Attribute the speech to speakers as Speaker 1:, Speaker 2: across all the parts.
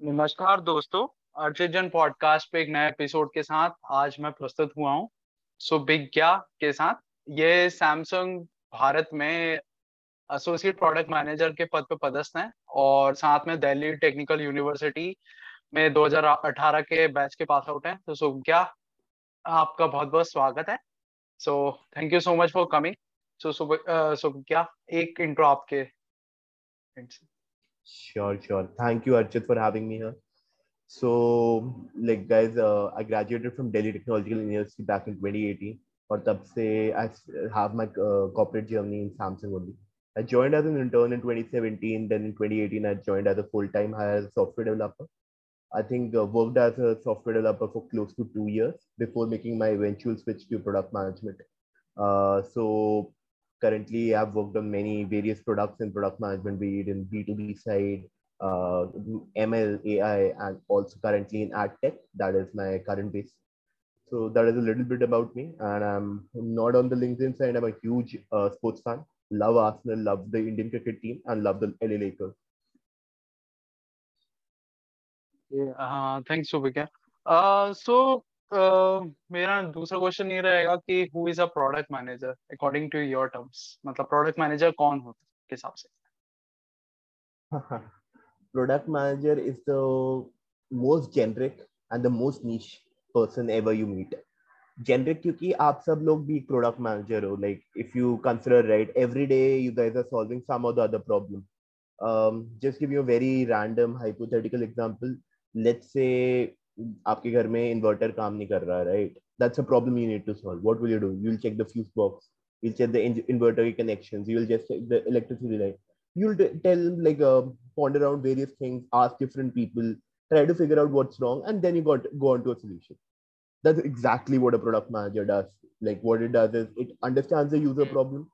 Speaker 1: नमस्कार दोस्तों, अर्चित जन पॉडकास्ट पे एक नए एपिसोड के साथ आज मैं प्रस्तुत हुआ हूँ सुभिज्ञा के साथ। ये सैमसंग भारत में एसोसिएट प्रोडक्ट मैनेजर के पद पर पदस्थ हैं और साथ में दिल्ली टेक्निकल यूनिवर्सिटी में 2018 के बैच के पास आउट हैं। तो सुभिज्ञा आपका बहुत बहुत स्वागत है। So thank you so much for coming so Subhigya एक इंट्रो आपके
Speaker 2: Sure, sure. Thank you, Archit, for having me here. So, like guys, uh, I graduated from Delhi Technological University back in 2018. Or tab say uh, I have my uh, corporate journey in Samsung only. I joined as an intern in 2017. Then in 2018, I joined as a full-time hire software developer. I think uh, worked as a software developer for close to two years before making my eventual switch to product management. Uh, so currently I've worked on many various products in product management, be it in B2B side, uh, ML, AI, and also currently in ad tech. That is my current base. So that is a little bit about me. And I'm not on the LinkedIn side. I'm a huge uh, sports fan. Love Arsenal, love the Indian cricket team, and love the LA Lakers.
Speaker 1: Yeah, uh, thanks, Subhika. Uh, so मेरा दूसरा question ये रहेगा कि who is a product manager according to your terms मतलब product manager कौन होता है हिसाब से?
Speaker 2: Product manager is the most generic and the most niche person ever you meet generic क्योंकि आप सब लोग भी प्रोडक्ट मैनेजर हो like if you consider right every day you guys are solving some or the other problem just give you a very random hypothetical example. Let's say आपके घर में inverter काम नहीं कर रहा right that's a problem you need to solve what will you do you will check the fuse box you'll check the inverter connections you will just check the electricity line you'll tell like uh, ponder around various things ask different people try to figure out what's wrong and then you got go on to a solution that's exactly what a product manager does like what it does is it understands the user problem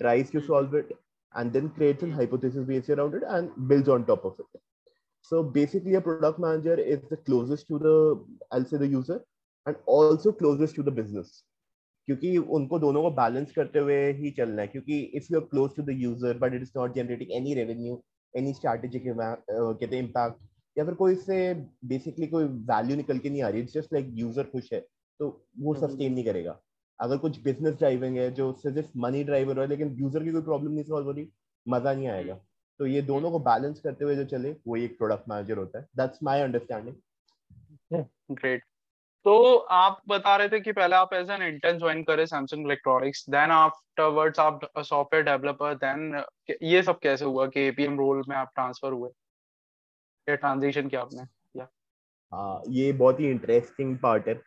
Speaker 2: tries to solve it and then creates a hypothesis based around it and builds on top of it So basically, a product manager is the closest to the, I'll say the user, and also closest to the business. क्योंकि उनको दोनों को balance करते हुए ही चलना है क्योंकि if you are close to the user but it is not generating any revenue any strategic कहते इम्पैक्ट या फिर कोई से बेसिकली कोई वैल्यू निकल के नहीं आ रही इट्स जस्ट लाइक यूज़र खुश है तो वो सस्टेन नहीं करेगा। अगर कुछ बिज़नेस ड्राइविंग है जो सिर्फ़ मनी ड्राइवर है लेकिन यूज़र की कोई प्रॉब्लम नहीं सॉल्व हो रही मज़ा नहीं आएगा। तो ये दोनों को बैलेंस करते हुए जो चले वो एक प्रोडक्ट मैनेजर होता है। दैट्स माय अंडरस्टैंडिंग
Speaker 1: ग्रेट तो आप बता रहे थे कि पहले आप एज एन इंटर्न ज्वाइन करे सैमसंग इलेक्ट्रॉनिक्स देन आफ्टरवर्ड्स आप सॉफ्टवेयर डेवलपर देन ये सब कैसे हुआ कि एपीएम रोल में आप ट्रांसफ़र हुए? ये ट्रांजिशन किया आपने? या
Speaker 2: हाँ ये बहुत ही इंटरेस्टिंग पार्ट है।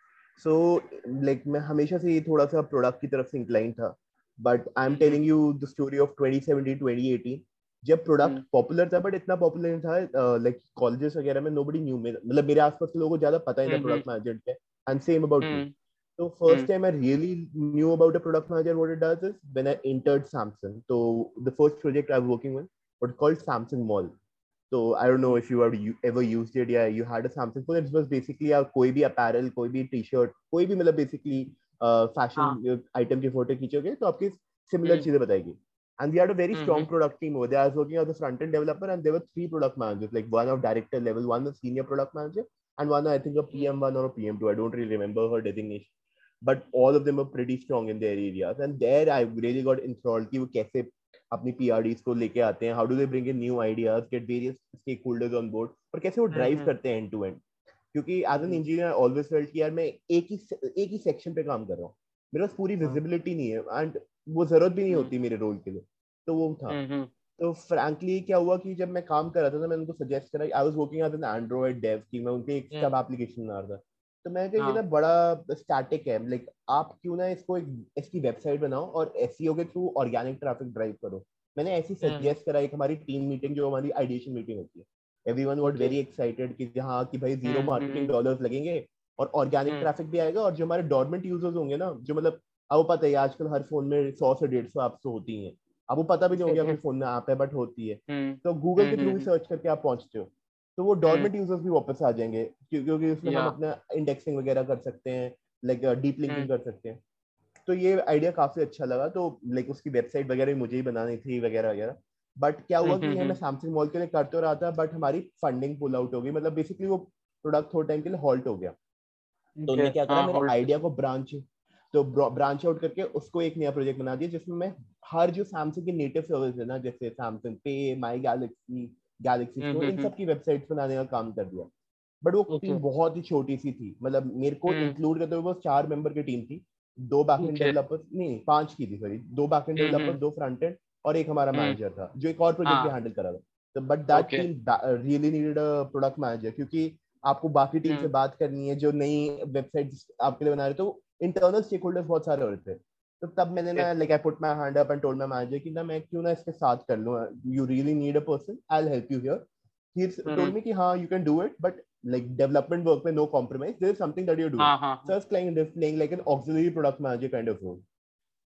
Speaker 2: सो so, लाइक like, मैं हमेशा से ये थोड़ा सा प्रोडक्ट की तरफ़ से इंक्लाइन था। But I am telling you the story of 2017 2018 जब प्रोडक्ट हम्म। पॉपुलर था बट इतना पॉपुलर था लाइक कॉलेजेस वगैरह में नोबडी न्यू मतलब मेरे आसपास के लोगों को ज़्यादा पता ही था हम्म, हम्म। प्रोडक्ट मैनेजर के एंड सेम अबाउट मी तो first time I really knew about a product manager what it does is when I entered Samsung तो the first project I was working on what called Samsung mall तो I don't know if you have ever used it या you had a Samsung phone it was basically our कोई भी apparel कोई भी T-shirt कोई भी मतलब basically fashion item की फ़ोटो खींचोगे तो आपके सिमिलर चीज़ें बताएगी। And we had a very mm-hmm. strong product team over there. I was working as a front end developer, and there were three product managers, like one of director level, one a senior product manager, and one I think a PM1 or a PM2. I don't really remember her designation. But all of them were pretty strong in their areas. And there I really got enthralled कि वो कैसे अपनी PRDs को लेके आते हैं, how do they bring in new ideas, get various stakeholders on board, और कैसे वो drive mm-hmm. करते हैं end to end. क्योंकि as an engineer always felt कि यार मैं एक ही एक ही सेक्शन पे काम कर रहा हूँ मेरे पास पूरी विजिबिलिटी नहीं है एंड वो ज़रूरत भी नहीं होती मेरे रोल के लिए। तो वो था। तो फ्रैंकली क्या हुआ कि जब मैं काम कर रहा था तो मैंने उनको सजेस्ट करा I was working as an Android dev की मैं उनके एक सब एप्लीकेशन बना रहा था। तो मैं कहा ये ना हाँ। बड़ा स्टैटिक है। लाइक आप क्यों ना इसको एक इसकी वेबसाइट बनाओ और एसईओ के थ्रू ऑर्गेनिक ट्रैफ़िक ड्राइव करो। मैंने ऐसी सजेस्ट करा एक हमारी टीम मीटिंग जो हमारी आइडिएशन मीटिंग होती है। एवरीवन वाज वेरी एक्साइटेड कि हाँ कि भाई ज़ीरो मार्केटिंग डॉलर्स लगेंगे और ऑर्गेनिक ट्रैफ़िक भी आएगा और जो हमारे डॉर्मेंट यूज़र्स होंगे ना जो मतलब अब पता है आजकल हर फ़ोन में सौ से डेढ़ सौ ऐप्स होती हैं अब वो पता भी नहीं होगा फ़ोन में ऐप है बट होती है। हम्म। तो गूगल के थ्रू भी सर्च करके आप पहुँचते हो। तो वो डॉर्मेंट यूज़र्स हम्म। भी वापस आ जाएँगे क्योंकि उसमें हम अपना इंडेक्सिंग वगैरह कर सकते हैं लाइक डीप लिंकिंग कर सकते हैं। तो ये आइडिया काफ़ी अच्छा लगा। तो लाइक उसकी वेबसाइट वगैरह मुझे ही बनानी थी वगैरह वगैरह। बट क्या हुआ कि मैं सैमसंग मॉल के लिए कर तो रहा था बट हमारी फंडिंग पुल आउट हो गई। मतलब बेसिकली वो प्रोडक्ट थोड़े टाइम के लिए हॉल्ट हो गया। तो उन्होंने क्या करा हाँ, मेरे आइडिया को ब्रांच तो ब्रांच आउट करके उसको एक नया प्रोजेक्ट बना दिया जिसमें मैं हर जो सैमसंग की नेटिव सर्विस है ना जैसे Samsung Pay My Galaxy Galaxy Store इन सब की वेबसाइट्स बनाने का काम कर दिया। बट वो टीम बहुत ही छोटी सी थी। मतलब मेरे को इंक्लूड करते हुए वो चार मेंबर की टीम थी। दो बैकएंड डेवलपर्स नहीं पाँच की थी सॉरी दो बैकएंड डेवलपर्स दो फ्रंट एंड और एक हमारा मैनेजर था जो एक और प्रोजेक्ट भी हैंडल कर रहा था। तो but that team really needed a product manager क्योंकि आपको बाकी टीम से बात करनी है जो नई वेबसाइट आपके लिए बना रहे तो इंटरनल स्टेक होल्डर बहुत सारे हो रहे थे। तो तब मैंने ना like I put my hand up and told my manager कि ना मैं क्यों ना इसके साथ कर लूँ? You really need a person I help you here he told me कि हाँ you can do it but like development work पे no compromise there something that you do so I playing like an auxiliary product manager kind of role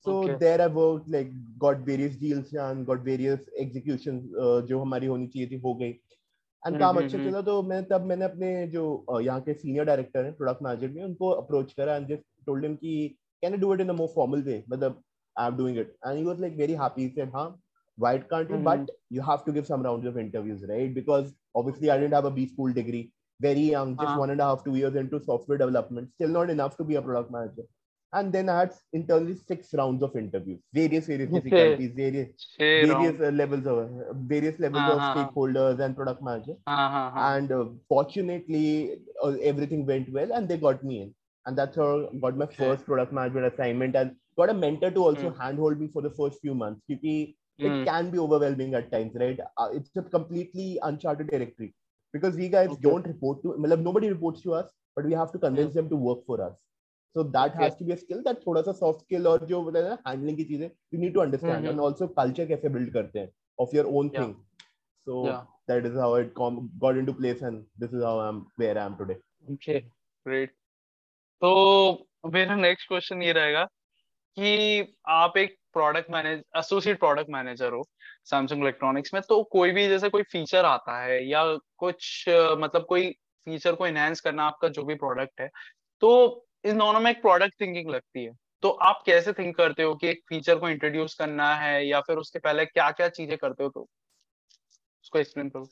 Speaker 2: so there I work like got various deals and got various execution जो हमारी होनी चाहिए थी हो गई। And hmm, काम hmm, अच्छा hmm। चला तो मैं तब मैंने अपने जो यहाँ के सीनियर डायरेक्टर हैं प्रोडक्ट मैनेजर में उनको अप्रोच करा and just told him, Ki, can I do it in a more formal way? But the, I'm doing it. And he was like very happy. He said, huh, why can't you? Mm-hmm. But you have to give some rounds of interviews, right? Because obviously I didn't have a B school degree. Very young, just uh-huh. one and a half, two years into software development. Still not enough to be a product manager. And then I had internally six rounds of interviews, various various difficulties, various various uh, levels of various levels uh-huh. of stakeholders and product managers. Uh-huh. And uh, fortunately, uh, everything went well, and they got me in. And that's how I got my first product management assignment, and got a mentor to also mm. handhold me for the first few months. Because it mm. can be overwhelming at times, right? Uh, it's a completely uncharted territory because we guys okay. don't report to, nobody reports to us, but we have to convince mm. them to work for us so that okay. has to be a skill that थोड़ा सा soft skill और जो बोलते हैं handling की चीज़ें you need to understand mm-hmm. and also culture कैसे build करते हैं of your own yeah. thing so yeah. that is how it com- got into place and this is how I'm where I am today
Speaker 1: okay great तो मेरा next question ये रहेगा कि आप एक product manage associate product manager हो Samsung electronics में तो कोई भी जैसे कोई फीचर आता है या कुछ मतलब कोई फीचर को एनहेंस करना आपका जो भी प्रोडक्ट है तो इन दोनों में एक प्रोडक्ट थिंकिंग लगती है। तो आप कैसे थिंक करते हो कि एक फीचर को इंट्रोड्यूस करना है या फिर उसके पहले क्या क्या चीज़ें करते हो तो उसको एक्सप्लेन करो।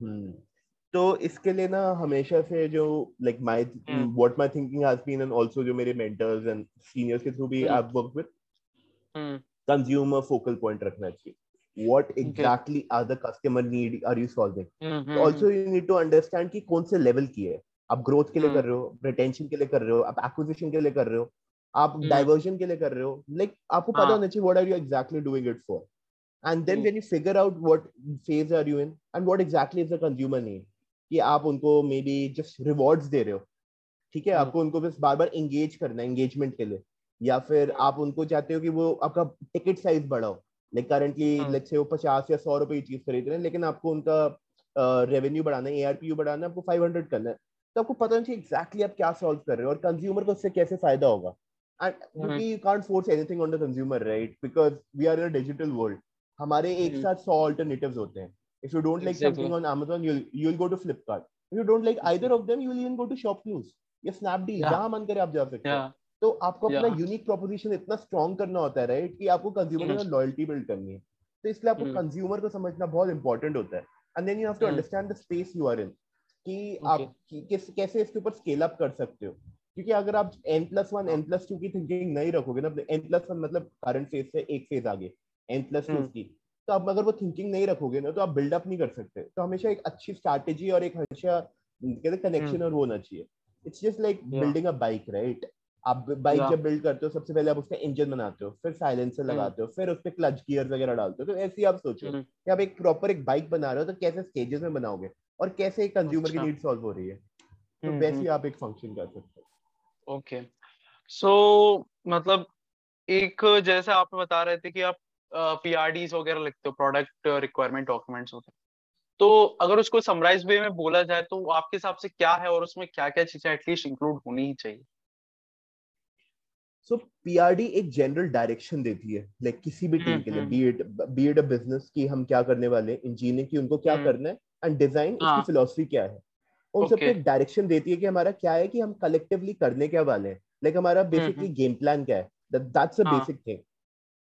Speaker 2: हम्म। तो इसके लिए ना हमेशा से जो like my what my thinking has been and also जो मेरे मेंटर्स एंड सीनियर्स के थ्रू भी I have worked with consumer focal point रखना चाहिए। What exactly okay. are the customer need are you solving? Mm-hmm. also you need to understand कि कौन से level की है। आप ग्रोथ के लिए कर रहे हो रिटेंशन के लिए कर रहे हो आप एक्विजिशन के लिए कर रहे हो आप डाइवर्जन के लिए कर रहे हो लाइक आपको पता होना चाहिए what are you exactly doing it for and then when you figure out what phase are you in and what exactly is the consumer need कि आप उनको मे बी जस्ट रिवॉर्ड्स दे रहे हो। ठीक है? आपको उनको बस बार बार एंगेज करना है एंगेजमेंट के लिए। या फिर आप उनको चाहते हो कि वो आपका टिकट साइज़ बढ़ाओ। लाइक करंटली लेट्स से वो पचास या सौ रुपए की चीज़ खरीद रहे हैं लेकिन आपको उनका रेवेन्यू बढ़ाना है एआरपीयू बढ़ाना है आपको फाइव हंड्रेड करना है। तो आपको पता नहीं एग्जैक्टली आप क्या सॉल्व कर रहे हो और कंज्यूमर को उससे कैसे फ़ायदा होगा। एंड क्योंकि you can't force anything on the consumer right because we are in digital world हमारे एक हम्म। साथ 100 अल्टरनेटिव्स होते हैं। If you don't like something on Amazon you'll you'll go to Flipkart. If you don't like either of them you will even go to Shopnews. या Snapdeal yeah. जहाँ मन करे आप जा सकते हैं। तो आपको अपना यूनिक प्रोपोजिशन इतना स्ट्रॉन्ग करना होता है राइट कि आपको कंज्यूमर के लॉयल्टी बिल्ड करनी है। तो इसलिए आपको कंज्यूमर हम्म। को समझना बहुत इंपॉर्टेंट होता है। And then you have to understand the space you are in कि. आप किस कैसे इसके ऊपर स्केल अप कर सकते हो। क्योंकि अगर आप N plus one N plus two की थिंकिंग नहीं रखोगे ना एन प्लस वन मतलब करंट फ़ेज़ से एक फ़ेज़ आगे एन प्लस टू की तो आप अगर वो थिंकिंग नहीं रखोगे ना तो आप बिल्डअप नहीं कर सकते तो हमेशा एक अच्छी स्ट्रैटेजी और एक हमेशा कहते कनेक्शन हम्म। और वो होना चाहिए it's just like building a bike right आप बाइक जब बिल्ड करते हो सबसे पहले आप उसका इंजन बनाते हो फिर साइलेंसर हम्म। लगाते हो फिर उस पर क्लच गियर वगैरह डालते हो तो ऐसे ही आप सोचो हम्म। कि आप एक प्रॉपर एक बाइक बना रहे हो तो कैसे स्टेजेस में बनाओगे और कैसे कंज्यूमर अच्छा. की नीड सॉल्व हो रही है तो वैसे ही। आप एक फ़ंक्शन कर सकते हो
Speaker 1: ओके सो मतलब एक जैसे आप बता रहे थे कि आप पीआरडीज वगैरह लिखते हो प्रोडक्ट रिक्वायरमेंट डॉक्यूमेंट्स होते हैं। तो अगर उसको समराइज वे में बोला जाए तो आपके हिसाब से क्या है और उसमें क्या क्या चीज़ें एटलीस्ट इंक्लूड होनी ही चाहिए?
Speaker 2: सो पीआरडी एक जनरल डायरेक्शन देती है लाइक किसी भी टीम के लिए be it be it a business की हम क्या करने वाले इंजीनियरिंग की उनको क्या करना है एंड डिज़ाइन उसकी फिलोसफी हाँ। क्या है। उन सबको एक डायरेक्शन देती है कि हमारा क्या है कि हम कलेक्टिवली करने क्या वाले हैं। लाइक हमारा बेसिकली गेम प्लान क्या है। दैट्स अ बेसिक थिंग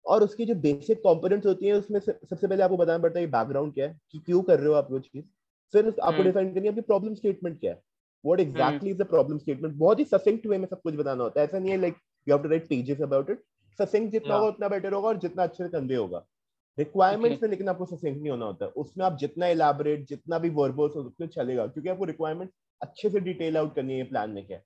Speaker 2: और उसकी जो बेसिक कंपोनेंट्स होती हैं उसमें सबसे पहले आपको बताना पड़ता है बैकग्राउंड क्या है? कि क्यों कर रहे हो आप वो चीज़? फिर आपको डिफाइन हम्म। करनी है प्रॉब्लम स्टेटमेंट क्या है? What exactly is the problem statement बहुत ही ससिंक्ट वे में सब कुछ बताना होता है। ऐसा नहीं है like you have to write pages about it succinct जितना होगा उतना बेटर होगा और जितना अच्छे से कन्वे होगा। रिक्वायरमेंट्स में लेकिन आपको ससिंक्ट नहीं होना होता। है उसमें आप जितना इलाबोरेट जितना भी वर्बोस हो उतना चलेगा। क्योंकि आपको रिक्वायरमेंट अच्छे से डिटेल आउट करनी है प्लान में क्या है।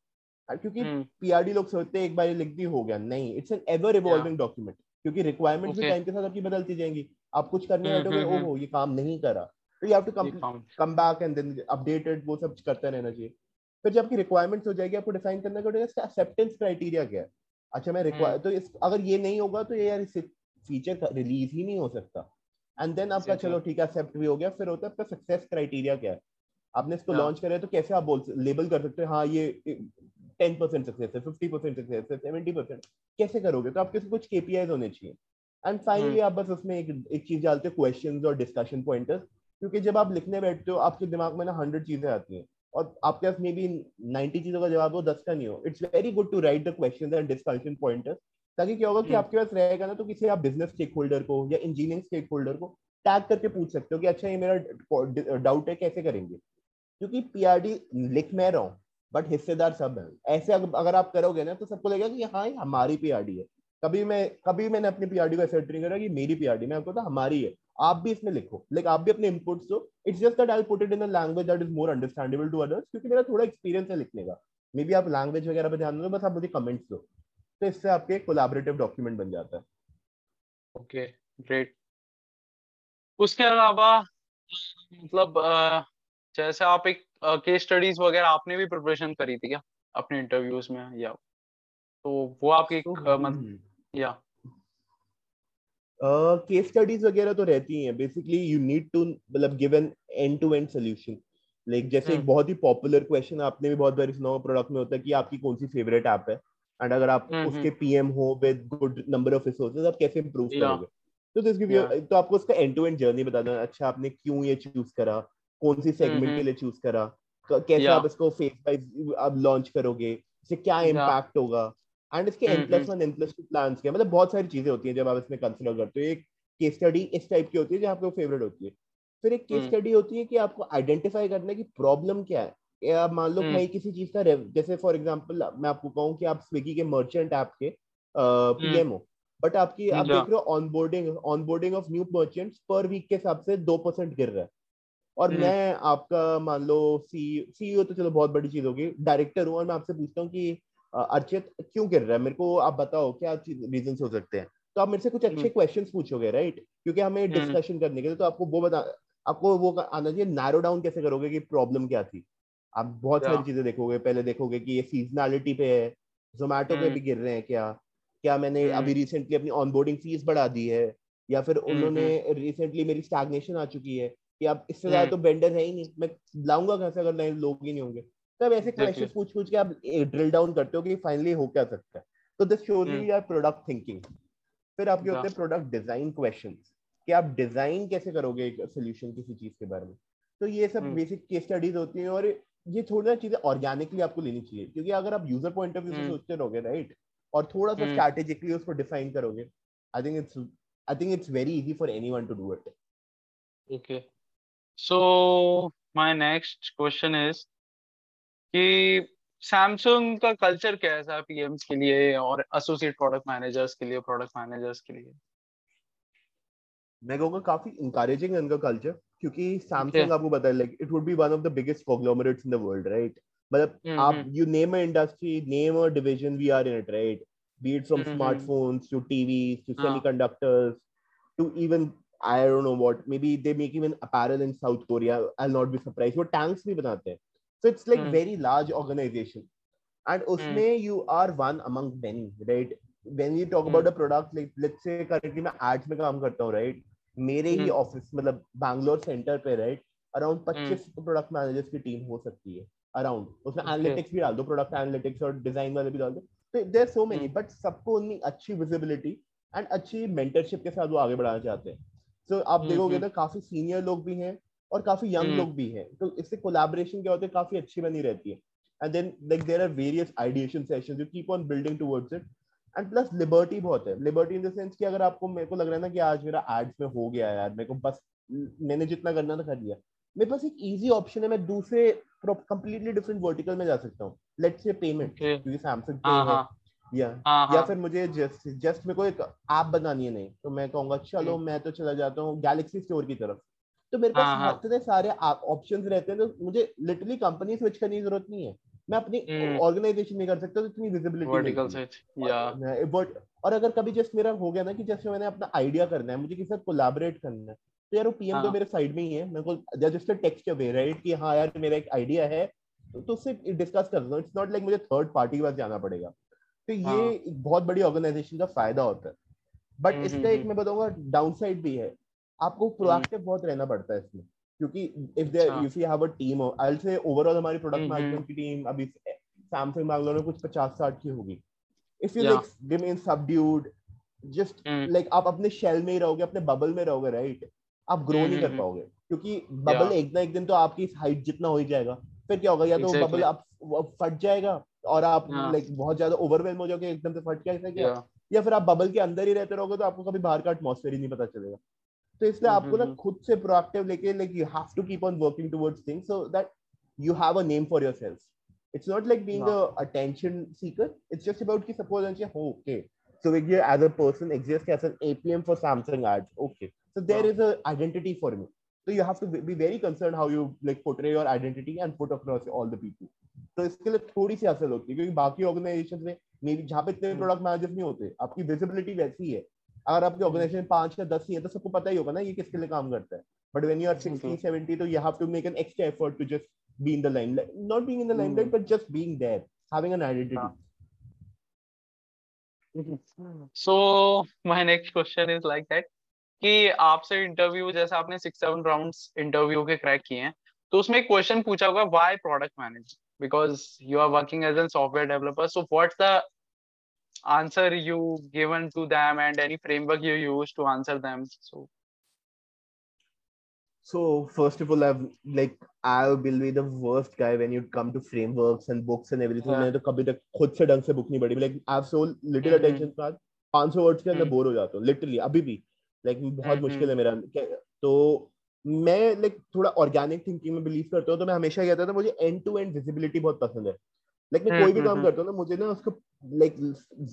Speaker 2: क्योंकि पीआरडी हम्म। लोग सोचते हैं एक बार लिख दी हो गया। नहीं it's an ever evolving document क्योंकि रिक्वायरमेंट भी टाइम के साथ आपकी बदलती जाएँगी। आप कुछ करने हम्म, बैठोगे हम्म, ओहो ये काम नहीं करा तो you have to come come back and then updated वो सब करते रहना चाहिए। फिर जब आपकी रिक्वायरमेंट्स हो जाएगी आपको डिफाइन करना पड़ेगा इसका एक्सेप्टेंस क्राइटेरिया क्या है? अच्छा मैं रिक्वायर हम्म। तो इस अगर ये नहीं होगा तो ये यार इस फीचर रिलीज़ ही नहीं हो सकता। एंड देन आपका चलो ठीक है एक्सेप्ट भी हो गया। फिर होता है आपका सक्सेस क्राइटेरिया क्या है? आपने इसको लॉन्च हाँ। करा तो कैसे आप बोल लेबल कर सकते हैं हाँ ये टेन परसेंट सक्सेस है फिफ्टी परसेंट सक्सेस है सेवेंटी परसेंट कैसे करोगे? तो आपके कुछ केपीआईज होने चाहिए। एंड फाइनली आप बस उसमें एक एक चीज़ डालते हो क्वेश्चंस और डिस्कशन पॉइंटर्स क्योंकि जब आप लिखने बैठते हो आपके दिमाग में ना हंड्रेड चीज़ें आती हैं। और आपके पास मे बी नाइनटी चीज़ों का जवाब हो दस का नहीं हो। It's very good to write the question and discussion pointers ताकि क्या होगा कि हम्म। आपके पास रहेगा ना तो किसी आप बिज़नेस स्टेक होल्डर को या इंजीनियरिंग स्टेक होल्डर को टैग करके पूछ सकते हो कि अच्छा ये मेरा डाउट है कैसे करेंगे? क्योंकि पीआरडी लिख मैं रहा हूँ। बट हिस्सेदार सब है। ऐसे अगर आप करोगे ना तो सबको लगेगा कि हाँ हमारी पीआरडी है। कभी मैं, कभी मैंने अपनी पीआरडी को एक्सेप्ट नहीं करा कि मेरी पीआरडी मैं आपको हमारी है। आप भी इसमें लिखो। लाइक आप भी अपने इनपुट्स दो। It's just that I put it in language that is more understandable to others क्योंकि मेरा थोड़ा एक्सपीरियंस है लिखने का। मे बी आप लैंग्वेज वगैरह पे ध्यान दो, बस आप मुझे कमेंट्स दो। तो इससे आपके कोलैबोरेटिव डॉक्यूमेंट बन जाता है।
Speaker 1: ओके ग्रेट उसके अलावा मतलब जैसे आप एक केस स्टडीज़ वगैरह आपने भी प्रिपरेशन करी थी क्या? अपने इंटरव्यूज़ में या? तो वो आपकी मतलब या।
Speaker 2: केस स्टडीज़ वगैरह तो रहती हैं। बेसिकली यू नीड टू मतलब give an end to end solution like जैसे एक हम्म। बहुत ही पॉपुलर क्वेश्चन आपने भी बहुत बार सुना हो प्रोडक्ट में होता है कि आपकी कौन सी फेवरेट ऐप है? एंड अगर आप हम्म, उसके पीएम। हो with good number of resources आप कैसे इंप्रूव करोगे? तो दिस गिव यू। तो आपको उसका एंड टू एंड जर्नी बताना अच्छा आपने क्यों ये चूज़ करा? कौन सी सेगमेंट के लिए चूज़ करा? कैसे आप इसको फेस वाइज आप लॉन्च करोगे? इससे क्या इम्पैक्ट होगा? एंड इसके N plus one N plus two plan के मतलब बहुत सारी चीज़ें होती हैं जब आप इसमें कंसिडर करते हो। एक केस स्टडी इस टाइप की होती है जो आपको फेवरेट होती है। फिर एक केस स्टडी हम्म। होती है कि आपको आइडेंटिफाई करना है कि प्रॉब्लम क्या है। या मान लो हम्म। भाई किसी चीज़ का जैसे फॉर एग्जांपल मैं आपको कहूँ कि आप स्विगी के मर्चेंट ऐप के पीएम हम्म। हो। बट आपकी आप देख रहे हो onboarding onboarding of new merchants पर वीक के हिसाब से दो परसेंट गिर रहा है। और मैं आपका मान लो सी सीईओ तो चलो बहुत बड़ी चीज़ होगी डायरेक्टर हूँ और मैं आपसे पूछता हूँ कि अर्चित क्यों गिर रहा है? मेरे को आप बताओ क्या रीजन हो सकते हैं? तो आप मेरे से कुछ अच्छे क्वेश्चन हम्म। पूछोगे राइट क्योंकि हमें डिस्कशन हम्म। करने के लिए तो आपको वो बता आपको वो आना चाहिए नैरो डाउन कैसे करोगे कि प्रॉब्लम क्या थी? आप बहुत सारी चीज़ें देखोगे पहले देखोगे कि ये सीजनलिटी पे है जोमेटो पे भी हम्म। गिर रहे हैं क्या? क्या मैंने अभी रिसेंटली अपनी ऑनबोर्डिंग फ़ीस बढ़ा दी है? या फिर उन्होंने रिसेंटली मेरी स्टैग्नेशन आ चुकी है? कि आप इससे ज़्यादा तो वेंडर है ही नहीं। मैं लाऊँगा कैसे अगर नए लोग ही नहीं होंगे? तब ऐसे क्वेश्चन पूछ पूछ के आप ड्रिल डाउन करते हो कि फाइनली हो क्या सकता है? तो this you your product thinking फिर आपके होते हैं प्रोडक्ट डिज़ाइन क्वेश्चंस कि आप डिज़ाइन कैसे करोगे एक सोल्यूशन किसी चीज़ के बारे में? तो ये सब बेसिक केस स्टडीज़ होती हैं और ये थोड़ा चीज़ें ऑर्गेनिकली आपको लेनी चाहिए। क्योंकि अगर आप यूज़र पॉइंट ऑफ़ व्यू से हम्म। सोचते रहोगे राइट और थोड़ा सा स्ट्रैटेजिकली हम्म। उसको डिफाइन करोगे I think it's I think it's very easy for anyone to do it
Speaker 1: okay so my next question is कि सैमसंग का कल्चर कैसा है पीएम्स के लिए और एसोसिएट प्रोडक्ट मैनेजर्स के लिए प्रोडक्ट मैनेजर्स के लिए?
Speaker 2: मैं कहूँगा काफ़ी इंकरेजिंग है इनका कल्चर क्योंकि सैमसंग आपको पता है like it would be one of the biggest conglomerates in the world right मतलब हम्म, आप you name a industry name a division we are in it right be it from mm-hmm. smartphones to TVs to semiconductors to even I don't know what maybe they make even apparel in South Korea I'll not be surprised वो tanks भी बनाते हैं so it's like mm. very large organization and usme mm. you are one among many right when you talk mm. about a product like let's say currently मैं ads में काम करता हूँ right मेरे ही ऑफ़िस मतलब बैंगलोर सेंटर पे right around 25 product managers की टीम हो सकती है अराउंड उसमें एनालिटिक्स भी डाल दो प्रोडक्ट एनालिटिक्स और डिज़ाइन वाले भी डाल दो तो देयर सो मेनी बट सबको उतनी अच्छी विजिबिलिटी एंड अच्छी मेंटरशिप के साथ वो आगे बढ़ाना चाहते हैं सो so, आप देखोगे तो काफ़ी सीनियर लोग भी हैं और काफ़ी यंग लोग भी हैं। तो इससे कोलैबोरेशन क्या होता है काफ़ी अच्छी बनी रहती है। And then like there are various ideation sessions you keep on building towards it. And plus liberty बहुत है। लिबर्टी इन द सेंस कि अगर आपको मेरे को लग रहा है ना कि आज मेरा एड्स में हो गया यार मेरे को बस मैंने जितना करना था कर लिया। मेरे पास एक इजी ऑप्शन है मैं दूसरे कंप्लीटली डिफरेंट वर्टिकल में जा सकता हूँ। लेट्स से पेमेंट क्योंकि सैमसंग पे है। या हाँ, या हाँ. फिर मुझे जस्ट जस्ट मेरे को एक ऐप बनानी है नहीं तो मैं कहूँगा चलो हम्म। मैं तो चला जाता हूँ गैलेक्सी स्टोर की तरफ़। तो मेरे पास हाँ, इतने सारे ऑप्शंस रहते हैं तो मुझे लिटरली कंपनी स्विच करने की ज़रूरत नहीं है। मैं अपनी ऑर्गेनाइजेशन हम्म। नहीं कर सकता तो इतनी विजिबिलिटी बट और अगर कभी जस्ट मेरा हो गया ना कि जैसे मैंने अपना आइडिया करना है मुझे किसी साथ कोलैबोरेट करना है तो यार वो पीएम तो मेरे साइड में ही है मेरे को जस्ट टेक्स्ट अवे राइट कि हाँ यार मेरा एक आइडिया है तो उससे डिस्कस कर लो। इट्स नॉट लाइक मुझे थर्ड पार्टी के पास जाना पड़ेगा। तो ये हाँ. एक बहुत बड़ी ऑर्गेनाइजेशन का फ़ायदा होता है। बट हम्म, इसका एक हम्म, मैं बताऊँगा डाउनसाइड भी है। आपको प्रोएक्टिव बहुत रहना पड़ता है इसमें। क्योंकि if there if you have a team I will say overall हमारी प्रोडक्ट मैनेजमेंट की टीम अभी सैमसंग बैंगलोर में कुछ 50 60 की होगी। If you like remain subdued just like आप अपने शेल में ही रहोगे अपने बबल में रहोगे राइट आप ग्रो नहीं कर पाओगे। क्योंकि बबल एक ना एक दिन तो आपकी हाइट जितना हो ही जाएगा। फिर क्या होगा? या तो बबल आप फट जाएगा। और आप हाँ। Like yeah. बहुत ज़्यादा ओवरवेल्म हो जाओगे एकदम से फट गया इसने क्या? Yeah. या फिर आप बबल के अंदर ही रहते रहोगे तो आपको कभी बाहर का एटमोसफेयर ही नहीं पता चलेगा। तो इसलिए mm-hmm. आपको ना हम्म, हम्म। खुद से प्रोएक्टिव लेके like you have to keep on working towards things so that you have a name for yourself it's not like being a attention seeker it's just about कि सपोज़ एंड हो okay so we give as a person exist as an APM for Samsung आज okay so there is a identity for me so you have to be very concern how you like portray your identity and put across all the people तो इसके लिए थोड़ी सी हासिल होती है क्योंकि बाकी ऑर्गेनाइजेशन में मे बी जहाँ पे इतने प्रोडक्ट मैनेजर नहीं होते आपकी विजिबिलिटी वैसी है। अगर आपकी ऑर्गेनाइजेशन पाँच या दस ही है तो सबको पता ही होगा ना ये किसके लिए काम करता है। But when you are sixty seventy तो you have to make an extra effort to just be in the line not being in the line but just being there having an identity
Speaker 1: so my next question is like that कि आपसे interview जैसे आपने six seven rounds interview के crack किए हैं तो उसमें एक क्वेश्चन पूछा होगा why product manager because you are working as a software developer so what's the answer you given to them and any framework you use to answer them so
Speaker 2: so first of all i've like i will be the worst guy when you come to frameworks and books and everything yeah. तो कभी तक खुद से ढंग से book नहीं पढ़ी like i've so little mm-hmm. attention span 500 words के अंदर बोर हो जाता हूँ लिटरली अभी भी लाइक like, बहुत मुश्किल है मेरा तो मैं लाइक थोड़ा ऑर्गेनिक थिंकिंग में बिलीव करता हूँ तो मैं हमेशा कहता था मुझे एंड टू एंड विजिबिलिटी बहुत पसंद है। लाइक मैं कोई भी काम करता हूँ ना मुझे ना उसको लाइक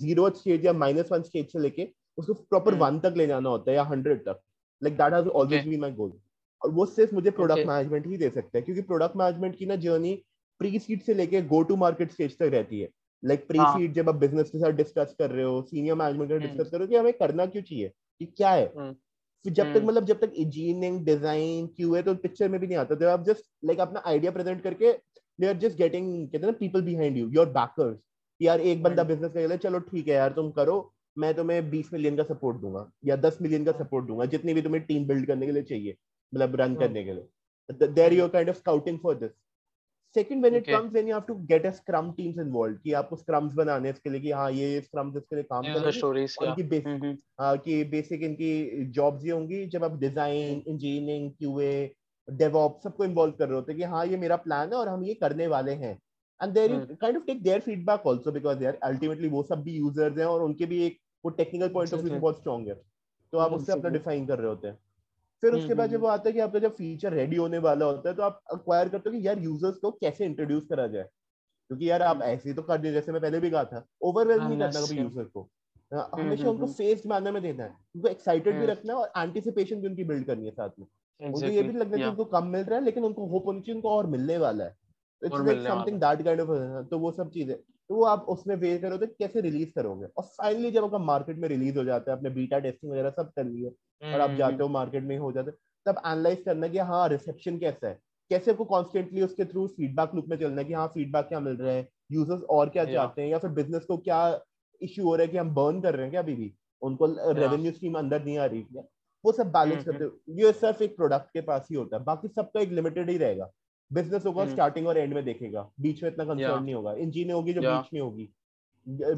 Speaker 2: ज़ीरो स्टेज या माइनस वन स्टेज से लेके उसको प्रॉपर वन तक ले जाना होता है या हंड्रेड तक। Like that has always been my goal और वो सिर्फ़ मुझे प्रोडक्ट मैनेजमेंट ही दे सकता है क्योंकि प्रोडक्ट मैनेजमेंट की ना जर्नी प्री सीड से लेके गो टू मार्केट स्टेज तक रहती है। लाइक प्री सीड जब आप बिज़नेस के साथ डिस्कस कर रहे हो सीनियर मैनेजमेंट के डिस्कस कर रहे हो कि हमें करना क्यों चाहिए कि क्या है? जब तक हम्म। मतलब जब तक इंजीनियरिंग डिज़ाइन क्यूए तो पिक्चर में भी नहीं आता तो आप जस्ट लाइक अपना आइडिया प्रेजेंट करके दे आर जस्ट गेटिंग कहते हैं ना people behind you your backers यार एक बंदा बिज़नेस कर चलो ठीक है यार तुम करो मैं तुम्हें बीस मिलियन का सपोर्ट दूँगा या दस मिलियन का सपोर्ट दूँगा जितनी भी तुम्हें टीम बिल्ड करने के लिए चाहिए मतलब रन करने के लिए. There you're kind of scouting for this second when it comes when you have to get a scrum teams involved कि आपको स्क्रम्स बनाने इसके लिए कि हाँ ये ये स्क्रम्स इसके लिए काम करेंगे उनकी बेसिक हाँ कि बेसिक इनकी जॉब्स ये होंगी जब आप डिज़ाइन इंजीनियरिंग क्यूए डेवऑप्स सबको इन्वॉल्व कर रहे होते हैं कि हाँ ये मेरा प्लान है और हम ये करने वाले हैं। And there you kind of take their feedback also because यार अल्टीमेटली वो सब भी यूज़र्स हैं और उनके भी एक वो टेक्निकल पॉइंट ऑफ़ व्यू बहुत स्ट्रांग है। तो आप उससे अपना डिफाइन कर रहे होते हैं। फिर उसके बाद जब वो आता है कि आपका जब फीचर रेडी होने वाला होता है तो आप अक्वायर करते हो कि यार यूज़र्स को कैसे इंट्रोड्यूस करा जाए? क्योंकि यार आप ऐसे तो कर दिए जैसे मैं पहले भी कहा था ओवरवेल नहीं करना कभी यूज़र को। हमेशा उनको फेस्ड मैनर में देना है उनको एक्साइटेड भी रखना है और एंटिसिपेशन भी उनकी बिल्ड करनी है साथ में। उनको ये भी लगना है उनको कम मिल रहा है लेकिन उनको होप होनी चाहिए उनको और मिलने वाला है। It's like something that kind of तो वो सब चीज़ें। तो वो आप उसमें वेट करो तो कैसे रिलीज़ करोगे? और फाइनली जब आपका मार्केट में रिलीज़ हो जाता है अपने बीटा टेस्टिंग वगैरह सब कर लिए और आप जाते हो मार्केट में हो जाते तब एनालाइज करना कि हाँ रिसेप्शन कैसा है? कैसे आपको कॉन्स्टेंटली उसके थ्रू फीडबैक लूप में चलना है कि हाँ फीडबैक क्या मिल रहा है? यूज़र्स और क्या चाहते हैं? या फिर बिज़नेस को क्या इश्यू हो रहा है कि हम बर्न कर रहे हैं क्या अभी भी? उनको रेवेन्यू स्ट्रीम अंदर नहीं आ रही है वो सब बैलेंस हम्म, करते हो। ये सिर्फ़ एक प्रोडक्ट के पास ही होता है बाकी सबका एक लिमिटेड ही रहेगा। बिज़नेस होगा स्टार्टिंग और एंड में देखेगा। बीच में इतना कंसर्न नहीं होगा। इंजीनियर होगी जो बीच में होगी।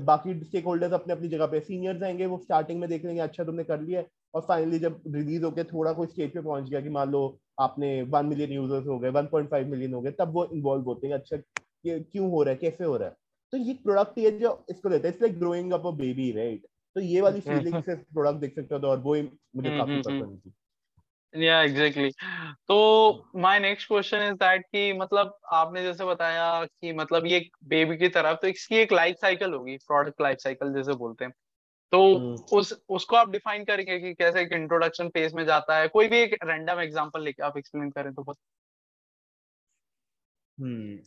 Speaker 2: बाकी स्टेक होल्डर्स अपने अपनी जगह पे। सीनियर्स आएँगे वो स्टार्टिंग में देख लेंगे अच्छा तुमने कर लिया और फाइनली जब रिलीज़ हो गया थोड़ा कोई स्टेज पे पहुँच गया कि मान लो आपने वन मिलियन यूज़र्स हो गए वन पॉइंट फाइव मिलियन हो गए तब वो इन्वॉल्व होते हैं अच्छा क्यों हो रहा है कैसे हो रहा है? तो ये प्रोडक्ट ये जो इसको देता है। It's like growing up a baby right तो ये वाली फीलिंग से प्रोडक्ट देख सकते हो तो और वो मुझे काफ़ी
Speaker 1: हम्म, हम्म,
Speaker 2: पसंद थी।
Speaker 1: या एग्जैक्टली तो my next question is that कि मतलब आपने जैसे बताया कि मतलब ये बेबी की तरफ़ तो इसकी एक लाइफ साइकिल होगी प्रोडक्ट लाइफ साइकिल जैसे बोलते हैं। तो
Speaker 2: हम्म।
Speaker 1: उस उसको आप डिफाइन करेंगे कि कैसे एक इंट्रोडक्शन फ़ेज़ में जाता है। कोई भी एक रैंडम एग्जांपल लेके आप एक्सप्लेन करें तो बहुत
Speaker 2: हम्म।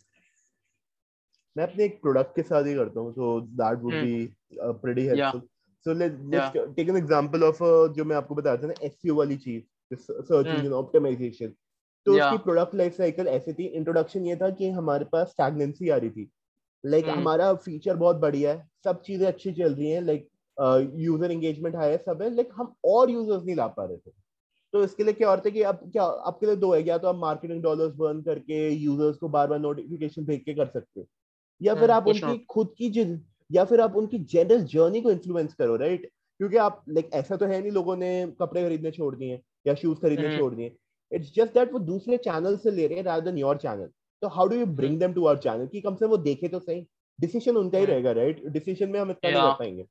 Speaker 2: मैं अपने एक प्रोडक्ट के साथ ही करता हूँ
Speaker 1: so
Speaker 2: that would
Speaker 1: be
Speaker 2: pretty helpful so
Speaker 1: let's
Speaker 2: take an example of जो मैं आपको बताया था ना एसईओ वाली चीज़। सर्च इंजन ऑप्टिमाइजेशन तो
Speaker 1: या
Speaker 2: उसकी प्रोडक्ट लाइफ साइकिल ऐसी थी। इंट्रोडक्शन ये था कि हमारे पास स्टैग्नेंसी आ रही थी। लाइक like,
Speaker 1: हम्म
Speaker 2: हमारा फीचर बहुत बढ़िया है। सब चीज़ें अच्छी चल रही हैं। लाइक यूज़र एंगेजमेंट हाई है सब है। लाइक हम और यूज़र्स नहीं ला पा रहे थे। तो इसके लिए क्या और था कि अब क्या आपके लिए दो है। या तो आप मार्केटिंग डॉलर्स बर्न करके यूज़र्स को बार बार नोटिफिकेशन भेज के कर सकते हो। या फिर
Speaker 1: हम्म
Speaker 2: आप उनकी खुद की जिन या फिर आप उनकी जनरल जर्नी को इन्फ्लुएंस करो राइट क्योंकि आप लाइक ऐसा तो है नहीं लोगों ने कपड़े खरीदने छोड़ दिए या शूज़ खरीदने
Speaker 1: हम्म।
Speaker 2: छोड़ दिए। इट्स जस्ट दैट वो दूसरे चैनल से ले रहे हैं रादर देन योर चैनल तो how do you
Speaker 1: bring
Speaker 2: them to our channel कि कम से वो देखे तो सही। डिसीज़न उनका ही
Speaker 1: हम्म।
Speaker 2: रहेगा राइट डिसीज़न में हम इतना नहीं कर पाएँगे।